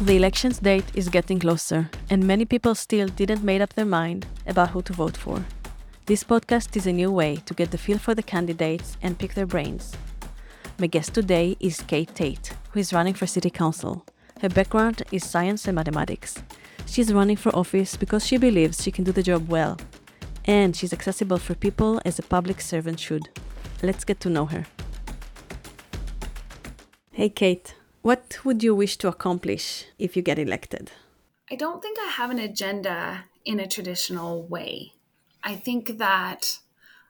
The elections date is getting closer, and many people still didn't make up their mind about who to vote for. This podcast is a new way to get the feel for the candidates and pick their brains. My guest today is Kate Tait, who is running for city council. Her background is science and mathematics. She's running for office because she believes she can do the job well, and she's accessible for people as a public servant should. Let's get to know her. Hey, Kate. What would you wish to accomplish if you get elected? I don't think I have an agenda in a traditional way. I think that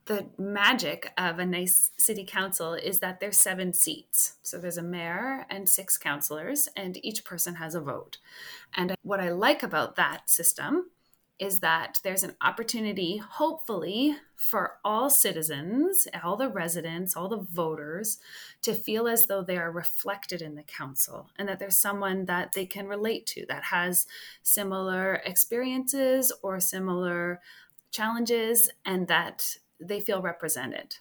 the magic of a nice city council is that there's seven seats. So there's a mayor and six councilors, and each person has a vote. And what I like about that system is that there's an opportunity, hopefully, for all citizens, all the residents, all the voters, to feel as though they are reflected in the council and that there's someone that they can relate to that has similar experiences or similar challenges and that they feel represented.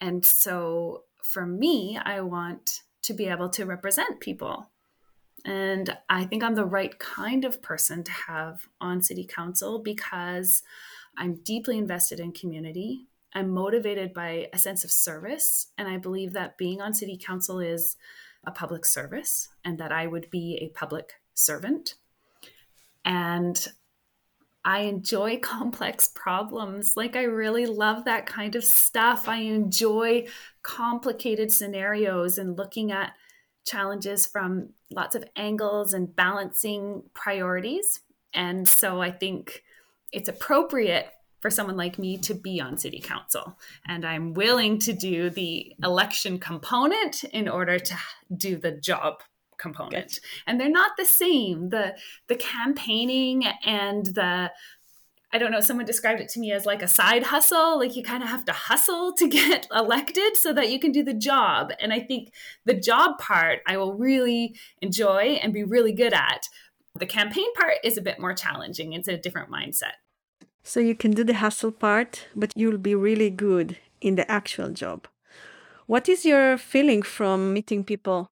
And so for me, I want to be able to represent people and I think I'm the right kind of person to have on city council because I'm deeply invested in community. I'm motivated by a sense of service. And I believe that being on city council is a public service and that I would be a public servant. And I enjoy complex problems. Like, I really love that kind of stuff. I enjoy complicated scenarios and looking at challenges from lots of angles and balancing priorities. And so I think it's appropriate for someone like me to be on city council. And I'm willing to do the election component in order to do the job component. And they're not the same. The the campaigning and the I don't know, someone described it to me as like a side hustle. Like you kind of have to hustle to get elected so that you can do the job. And I think the job part I will really enjoy and be really good at. The campaign part is a bit more challenging, it's a different mindset. So you can do the hustle part, but you'll be really good in the actual job. What is your feeling from meeting people?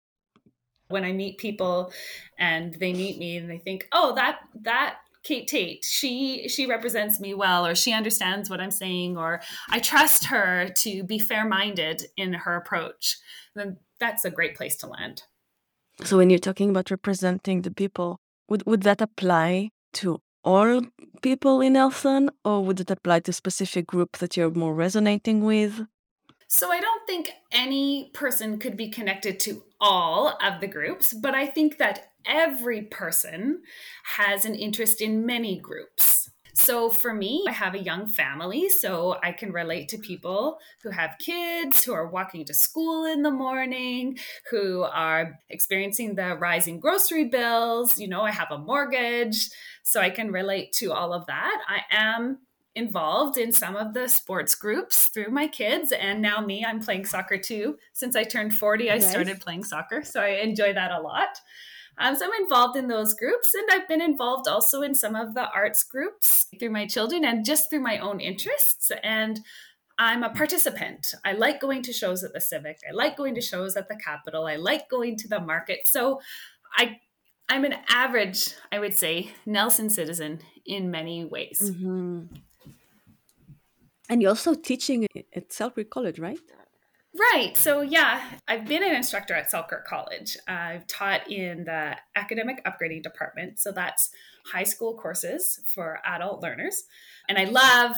When I meet people and they meet me and they think, "Oh, that that Kate Tait. She she represents me well, or she understands what I'm saying, or I trust her to be fair-minded in her approach. Then that's a great place to land. So when you're talking about representing the people, would would that apply to all people in Nelson, or would it apply to a specific group that you're more resonating with? So I don't think any person could be connected to all of the groups, but I think that every person has an interest in many groups. So for me, I have a young family, so I can relate to people who have kids, who are walking to school in the morning, who are experiencing the rising grocery bills. You know, I have a mortgage, so I can relate to all of that. I am involved in some of the sports groups through my kids and now me i'm playing soccer too since i turned 40 i nice. started playing soccer so i enjoy that a lot um, so I'm involved in those groups, and I've been involved also in some of the arts groups through my children and just through my own interests. And I'm a participant. I like going to shows at the Civic. I like going to shows at the Capitol. I like going to the market. So I I'm an average, I would say, Nelson citizen in many ways. Mm-hmm. And you're also teaching at Selkirk College, right? Right. So, yeah, I've been an instructor at Selkirk College. I've taught in the academic upgrading department. So, that's high school courses for adult learners. And I love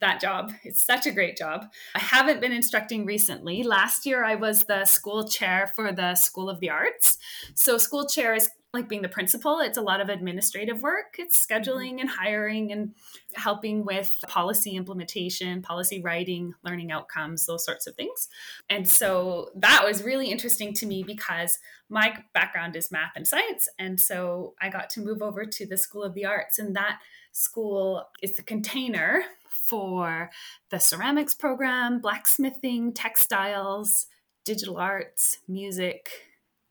that job. It's such a great job. I haven't been instructing recently. Last year, I was the school chair for the School of the Arts. So, school chair is like being the principal, it's a lot of administrative work. It's mm-hmm. scheduling and hiring and helping with policy implementation, policy writing, learning outcomes, those sorts of things. And so that was really interesting to me because my background is math and science. And so I got to move over to the School of the Arts, and that school is the container for the ceramics program, blacksmithing, textiles, digital arts, music,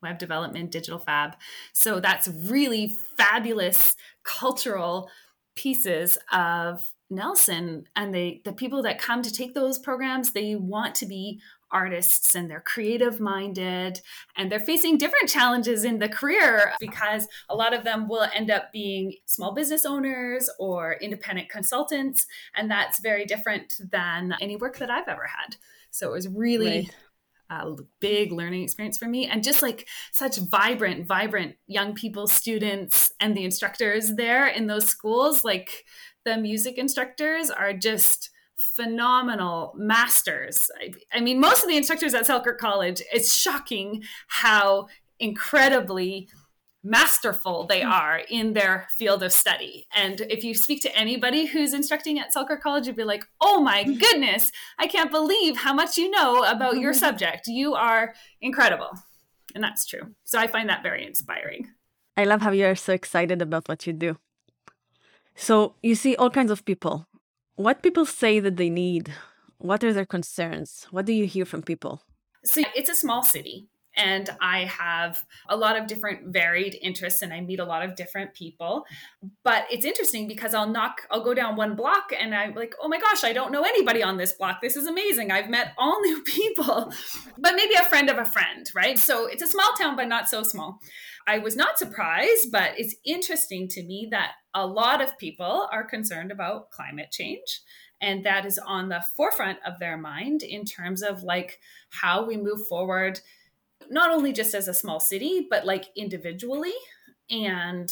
web development, digital fab. So that's really fabulous cultural pieces of Nelson and they the people that come to take those programs they want to be artists and they're creative minded and they're facing different challenges in the career because a lot of them will end up being small business owners or independent consultants and that's very different than any work that I've ever had. So it was really right a big learning experience for me and just like such vibrant vibrant young people students and the instructors there in those schools like the music instructors are just phenomenal masters. I, I, mean, most of the instructors at Selkirk College, it's shocking how incredibly masterful they hmm. are in their field of study. And if you speak to anybody who's instructing at Selkirk College, you'd be like, oh my goodness, I can't believe how much you know about your subject. You are incredible. And that's true. So I find that very inspiring. I love how you're so excited about what you do. So you see all kinds of people what people say that they need what are their concerns what do you hear from people so it's a small city and I have a lot of different varied interests and I meet a lot of different people. But it's interesting because I'll knock, I'll go down one block and I'm like, oh my gosh, I don't know anybody on this block. This is amazing. I've met all new people, but maybe a friend of a friend, right? So it's a small town, but not so small. I was not surprised, but it's interesting to me that a lot of people are concerned about climate change and that is on the forefront of their mind in terms of like how we move forward not only just as a small city but like individually and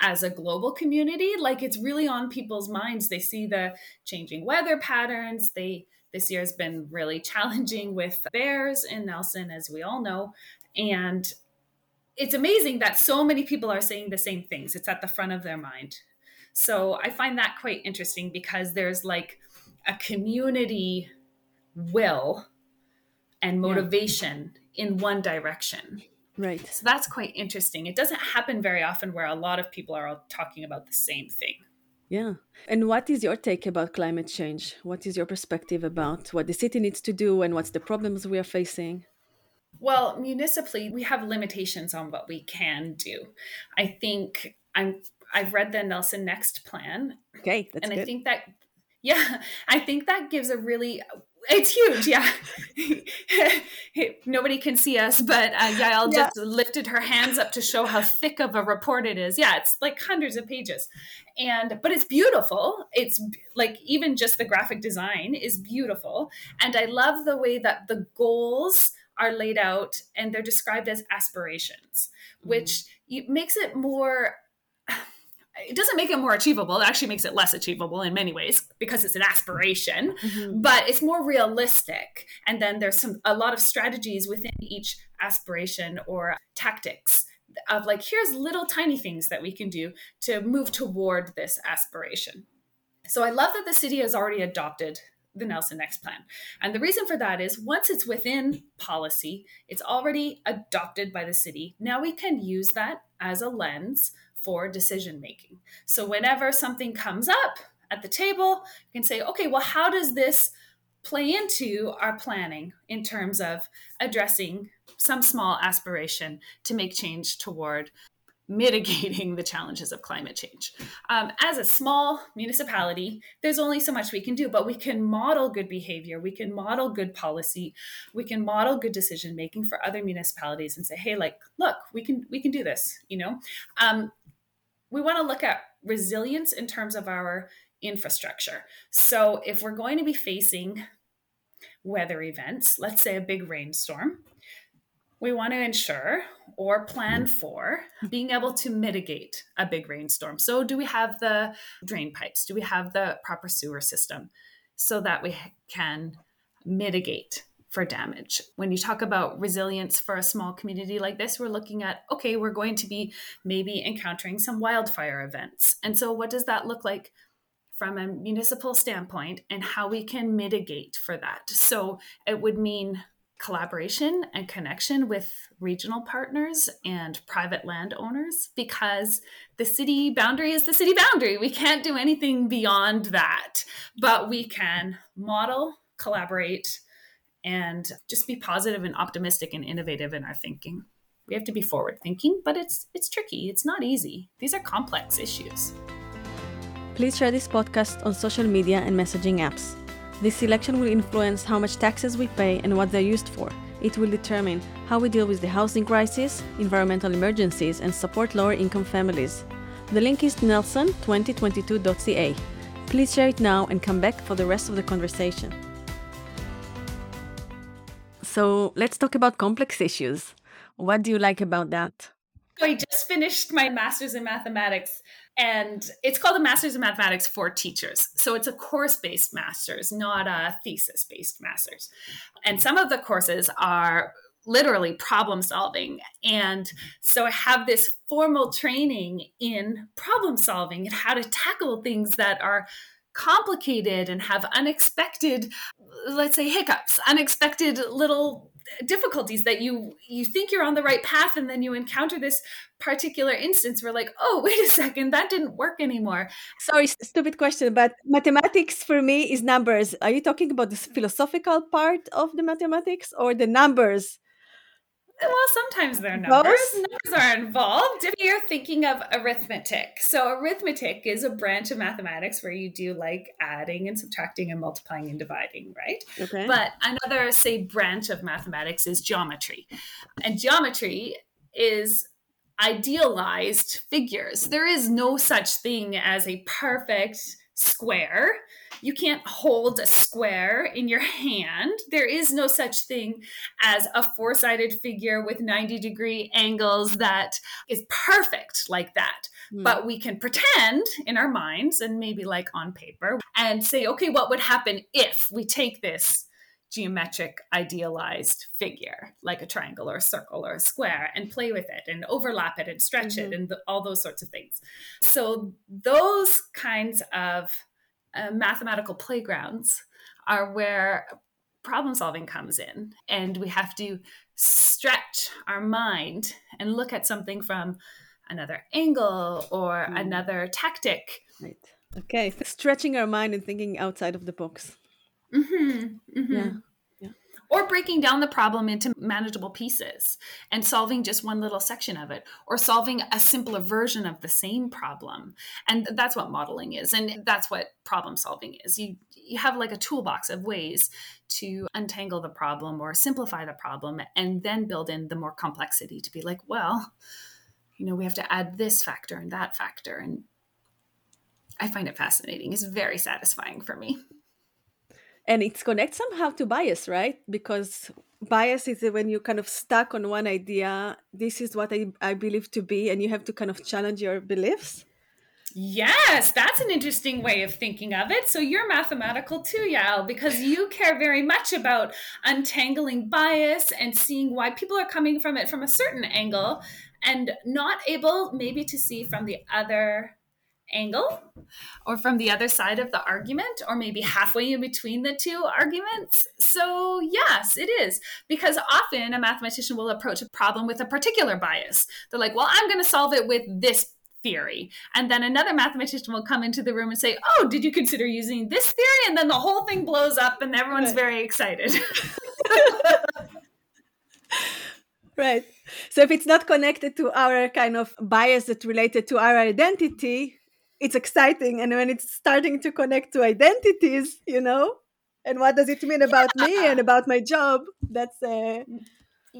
as a global community like it's really on people's minds they see the changing weather patterns they this year has been really challenging with bears in nelson as we all know and it's amazing that so many people are saying the same things. It's at the front of their mind. So I find that quite interesting because there's like a community will and motivation yeah. In one direction. Right. So that's quite interesting. It doesn't happen very often where a lot of people are all talking about the same thing. Yeah. And what is your take about climate change? What is your perspective about what the city needs to do and what's the problems we are facing? Well, municipally, we have limitations on what we can do. I think I'm I've read the Nelson Next plan. Okay, and good. I think that yeah, I think that gives a really it's huge, yeah. Nobody can see us, but uh, Yael yeah. just lifted her hands up to show how thick of a report it is. Yeah, it's like hundreds of pages, and but it's beautiful. It's like even just the graphic design is beautiful, and I love the way that the goals are laid out and they're described as aspirations, mm-hmm. which makes it more it doesn't make it more achievable it actually makes it less achievable in many ways because it's an aspiration mm-hmm. but it's more realistic and then there's some a lot of strategies within each aspiration or tactics of like here's little tiny things that we can do to move toward this aspiration so i love that the city has already adopted the Nelson Next plan. And the reason for that is once it's within policy, it's already adopted by the city. Now we can use that as a lens for decision making. So whenever something comes up at the table, you can say, okay, well, how does this play into our planning in terms of addressing some small aspiration to make change toward mitigating the challenges of climate change. Um, as a small municipality, there's only so much we can do, but we can model good behavior, we can model good policy, we can model good decision making for other municipalities and say, hey, like, look, we can we can do this. You know, um, we want to look at resilience in terms of our infrastructure. So if we're going to be facing weather events, let's say a big rainstorm, we want to ensure or plan for being able to mitigate a big rainstorm. So, do we have the drain pipes? Do we have the proper sewer system so that we can mitigate for damage? When you talk about resilience for a small community like this, we're looking at okay, we're going to be maybe encountering some wildfire events. And so, what does that look like? From a municipal standpoint, and how we can mitigate for that. So, it would mean collaboration and connection with regional partners and private landowners because the city boundary is the city boundary. We can't do anything beyond that, but we can model, collaborate, and just be positive and optimistic and innovative in our thinking. We have to be forward thinking, but it's it's tricky. It's not easy. These are complex issues. Please share this podcast on social media and messaging apps This election will influence how much taxes we pay and what they're used for. It will determine how we deal with the housing crisis, environmental emergencies, and support lower income families. The link is nelson2022.ca. Please share it now and come back for the rest of the conversation. So let's talk about complex issues. What do you like about that? I just finished my master's in mathematics, and it's called a master's in mathematics for teachers. So it's a course based master's, not a thesis based master's. And some of the courses are literally problem solving. And so I have this formal training in problem solving and how to tackle things that are complicated and have unexpected let's say hiccups unexpected little difficulties that you you think you're on the right path and then you encounter this particular instance where like oh wait a second that didn't work anymore. Sorry stupid question but mathematics for me is numbers. Are you talking about the mm. philosophical part of the mathematics or the numbers well, sometimes they're numbers. Numbers are involved. If you're thinking of arithmetic, so arithmetic is a branch of mathematics where you do like adding and subtracting and multiplying and dividing, right? Okay. But another, say, branch of mathematics is geometry. And geometry is idealized figures. There is no such thing as a perfect square you can't hold a square in your hand. There is no such thing as a four sided figure with 90 degree angles that is perfect like that. Mm. But we can pretend in our minds and maybe like on paper and say, okay, what would happen if we take this? geometric idealized figure like a triangle or a circle or a square and play with it and overlap it and stretch mm-hmm. it and the, all those sorts of things so those kinds of uh, mathematical playgrounds are where problem solving comes in and we have to stretch our mind and look at something from another angle or mm. another tactic right okay stretching our mind and thinking outside of the box mm-hmm. Mm-hmm. yeah or breaking down the problem into manageable pieces and solving just one little section of it or solving a simpler version of the same problem. And that's what modeling is and that's what problem solving is. You you have like a toolbox of ways to untangle the problem or simplify the problem and then build in the more complexity to be like well you know we have to add this factor and that factor. And i find it fascinating. It's very satisfying for me and it's connected somehow to bias right because bias is when you kind of stuck on one idea this is what I, I believe to be and you have to kind of challenge your beliefs Yes, that's an interesting way of thinking of it. So you're mathematical too, Yael, because you care very much about untangling bias and seeing why people are coming from it from a certain angle and not able maybe to see from the other angle or from the other side of the argument or maybe halfway in between the two arguments. So, yes, it is because often a mathematician will approach a problem with a particular bias. They're like, well, I'm going to solve it with this theory. And then another mathematician will come into the room and say, oh, did you consider using this theory? And then the whole thing blows up and everyone's very excited. right. So if it's not connected to our kind of bias that related to our identity, it's exciting and when it's starting to connect to identities you know and what does it mean about yeah. me and about my job that's uh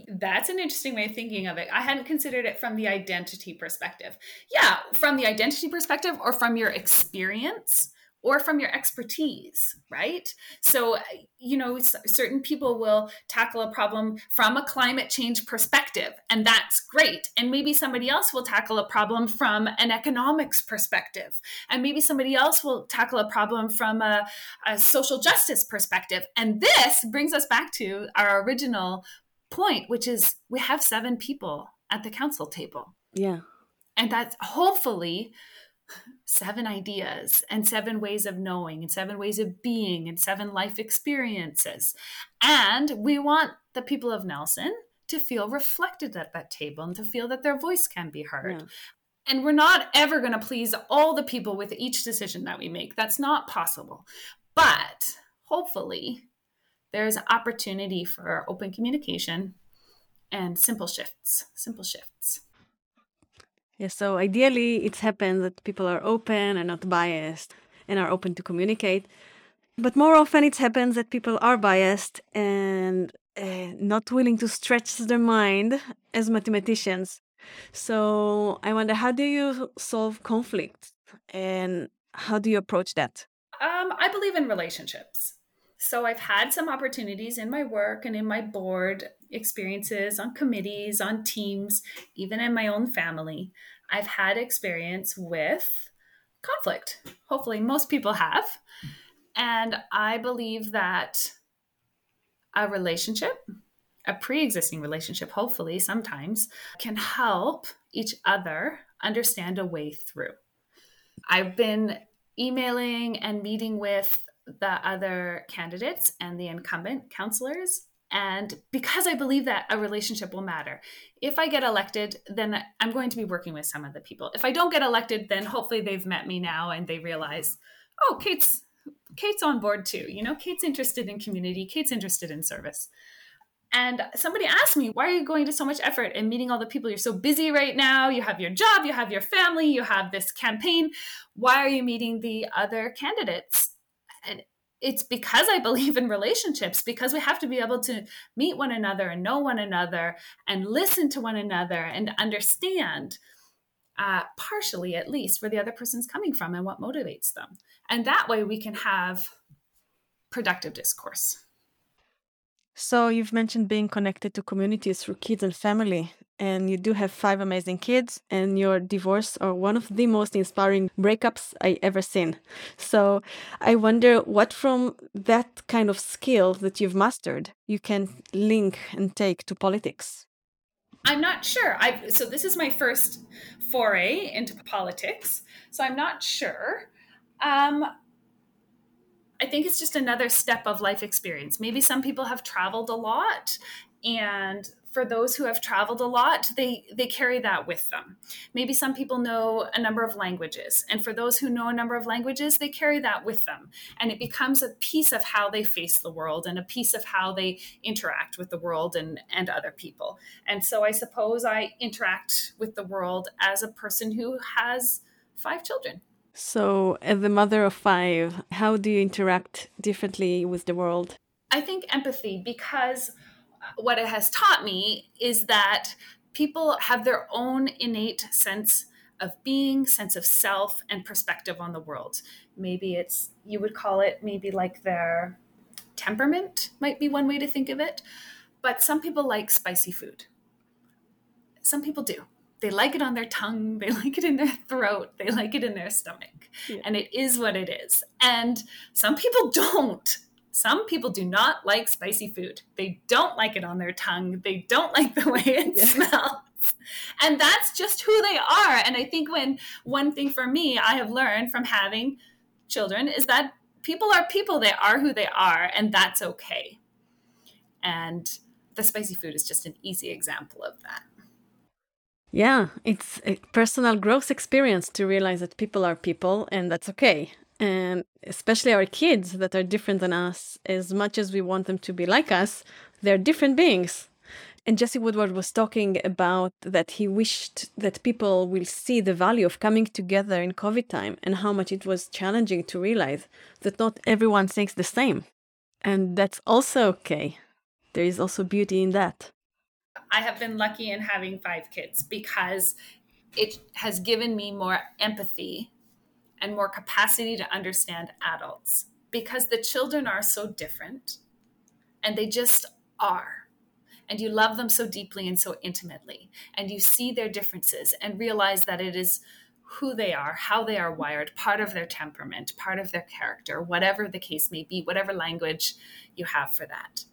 that's an interesting way of thinking of it. I hadn't considered it from the identity perspective. Yeah, from the identity perspective or from your experience or from your expertise, right? So, you know, certain people will tackle a problem from a climate change perspective, and that's great. And maybe somebody else will tackle a problem from an economics perspective, and maybe somebody else will tackle a problem from a, a social justice perspective. And this brings us back to our original point, which is we have seven people at the council table. Yeah. And that's hopefully seven ideas and seven ways of knowing and seven ways of being and seven life experiences. And we want the people of Nelson to feel reflected at that table and to feel that their voice can be heard. Yeah. And we're not ever going to please all the people with each decision that we make. That's not possible. But hopefully, there's opportunity for open communication and simple shifts, simple shifts. Yeah, so ideally, it's happened that people are open and not biased and are open to communicate. But more often it happens that people are biased and uh, not willing to stretch their mind as mathematicians. So I wonder, how do you solve conflict and how do you approach that? Um, I believe in relationships. So I've had some opportunities in my work and in my board experiences on committees, on teams, even in my own family. I've had experience with conflict. Hopefully, most people have. And I believe that a relationship, a pre existing relationship, hopefully, sometimes can help each other understand a way through. I've been emailing and meeting with the other candidates and the incumbent counselors. And because I believe that a relationship will matter, if I get elected, then I'm going to be working with some of the people. If I don't get elected, then hopefully they've met me now and they realize, oh, Kate's Kate's on board too. You know, Kate's interested in community, Kate's interested in service. And somebody asked me, why are you going to so much effort and meeting all the people? You're so busy right now. You have your job, you have your family, you have this campaign. Why are you meeting the other candidates? And it's because I believe in relationships, because we have to be able to meet one another and know one another and listen to one another and understand, uh, partially at least, where the other person's coming from and what motivates them. And that way we can have productive discourse. So you've mentioned being connected to communities through kids and family, and you do have five amazing kids, and your divorce are one of the most inspiring breakups I ever seen. So I wonder what from that kind of skill that you've mastered you can link and take to politics. I'm not sure. I so this is my first foray into politics, so I'm not sure. Um, I think it's just another step of life experience. Maybe some people have traveled a lot and for those who have traveled a lot they they carry that with them. Maybe some people know a number of languages and for those who know a number of languages they carry that with them. And it becomes a piece of how they face the world and a piece of how they interact with the world and and other people. And so i suppose i interact with the world as a person who has five children. So, as the mother of five, how do you interact differently with the world? I think empathy, because what it has taught me is that people have their own innate sense of being, sense of self, and perspective on the world. Maybe it's, you would call it maybe like their temperament, might be one way to think of it. But some people like spicy food. Some people do they like it on their tongue, they like it in their throat, they like it in their stomach. Yeah. And it is what it is. And some people don't. Some people do not like spicy food. They don't like it on their tongue. They don't like the way it yeah. smells. And that's just who they are. And I think when one thing for me I have learned from having children is that people are people. They are who they are, and that's okay. And the spicy food is just an easy example of that. Yeah, it's a personal growth experience to realize that people are people and that's okay. And especially our kids that are different than us, as much as we want them to be like us, they're different beings. And Jesse Woodward was talking about that he wished that people will see the value of coming together in COVID time and how much it was challenging to realize that not everyone thinks the same. And that's also okay. There is also beauty in that. I have been lucky in having five kids because it has given me more empathy and more capacity to understand adults because the children are so different and they just are. And you love them so deeply and so intimately. And you see their differences and realize that it is who they are, how they are wired, part of their temperament, part of their character, whatever the case may be, whatever language you have for that.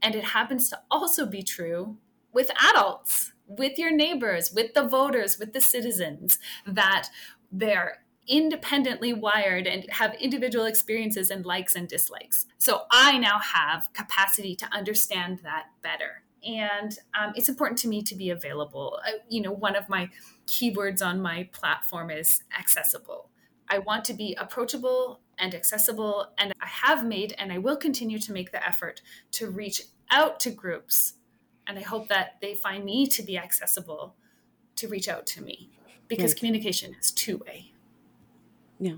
And it happens to also be true with adults, with your neighbors, with the voters, with the citizens, that they're independently wired and have individual experiences and likes and dislikes. So I now have capacity to understand that better. And um, it's important to me to be available. Uh, you know, one of my keywords on my platform is accessible. I want to be approachable and accessible. And I have made and I will continue to make the effort to reach out to groups and I hope that they find me to be accessible to reach out to me because communication is two way. Yeah.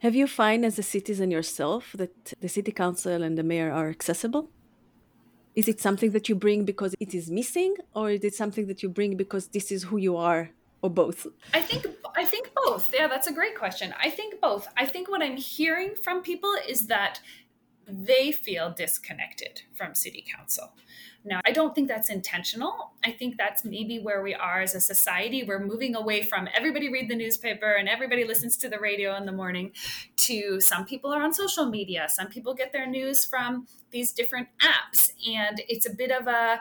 Have you find as a citizen yourself that the city council and the mayor are accessible? Is it something that you bring because it is missing, or is it something that you bring because this is who you are, or both? I think I think both. Yeah, that's a great question. I think both. I think what I'm hearing from people is that they feel disconnected from city council. Now, I don't think that's intentional. I think that's maybe where we are as a society. We're moving away from everybody read the newspaper and everybody listens to the radio in the morning to some people are on social media. Some people get their news from these different apps. And it's a bit of a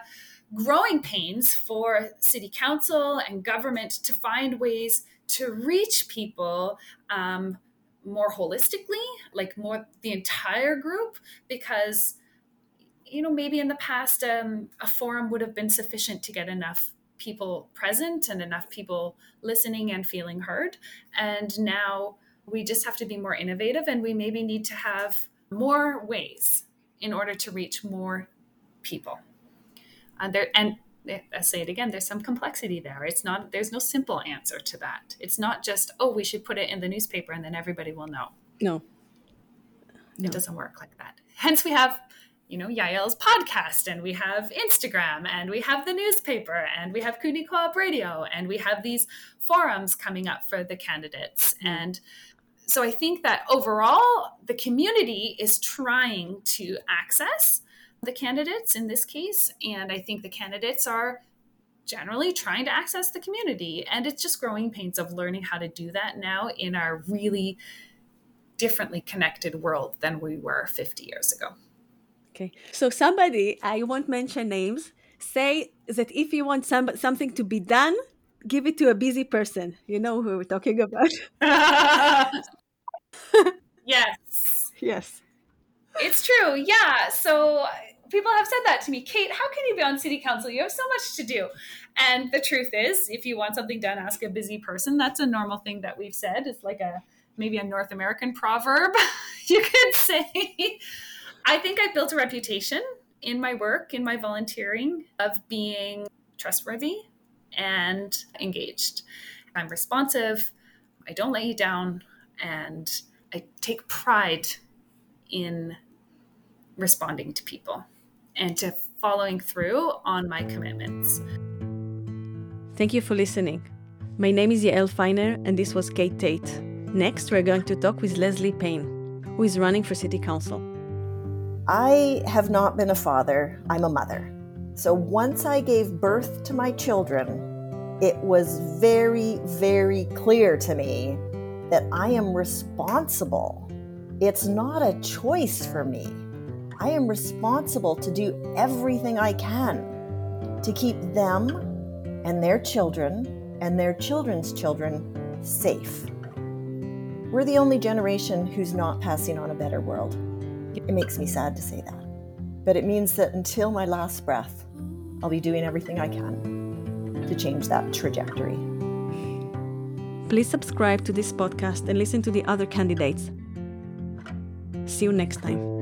growing pains for city council and government to find ways to reach people um, more holistically, like more the entire group, because you know maybe in the past um, a forum would have been sufficient to get enough people present and enough people listening and feeling heard, and now we just have to be more innovative, and we maybe need to have more ways in order to reach more people. And there and I say it again, there's some complexity there. It's not, there's no simple answer to that. It's not just, oh, we should put it in the newspaper and then everybody will know. No. no. It doesn't work like that. Hence, we have, you know, Yael's podcast and we have Instagram and we have the newspaper and we have Kootenay Co-op Radio and we have these forums coming up for the candidates. Mm. And so I think that overall, the community is trying to access the candidates in this case. And I think the candidates are generally trying to access the community. And it's just growing pains of learning how to do that now in our really differently connected world than we were 50 years ago. Okay. So somebody, I won't mention names, say that if you want some, something to be done, give it to a busy person. You know who we're talking about. yes. Yes. It's true. Yeah. So people have said that to me. Kate, how can you be on city council? You have so much to do. And the truth is, if you want something done, ask a busy person. That's a normal thing that we've said. It's like a maybe a North American proverb, you could say. I think I built a reputation in my work, in my volunteering, of being trustworthy and engaged. I'm responsive, I don't let you down, and I take pride in responding to people and to following through on my commitments. Thank you for listening. My name is Yael Finer, and this was Kate Tait. Next, we're going to talk with Leslie Payne, who is running for City Council. I have not been a father, I'm a mother. So once I gave birth to my children, it was very, very clear to me that I am responsible. It's not a choice for me. I am responsible to do everything I can to keep them and their children and their children's children safe. We're the only generation who's not passing on a better world. It makes me sad to say that. But it means that until my last breath, I'll be doing everything I can to change that trajectory. Please subscribe to this podcast and listen to the other candidates. See you next time.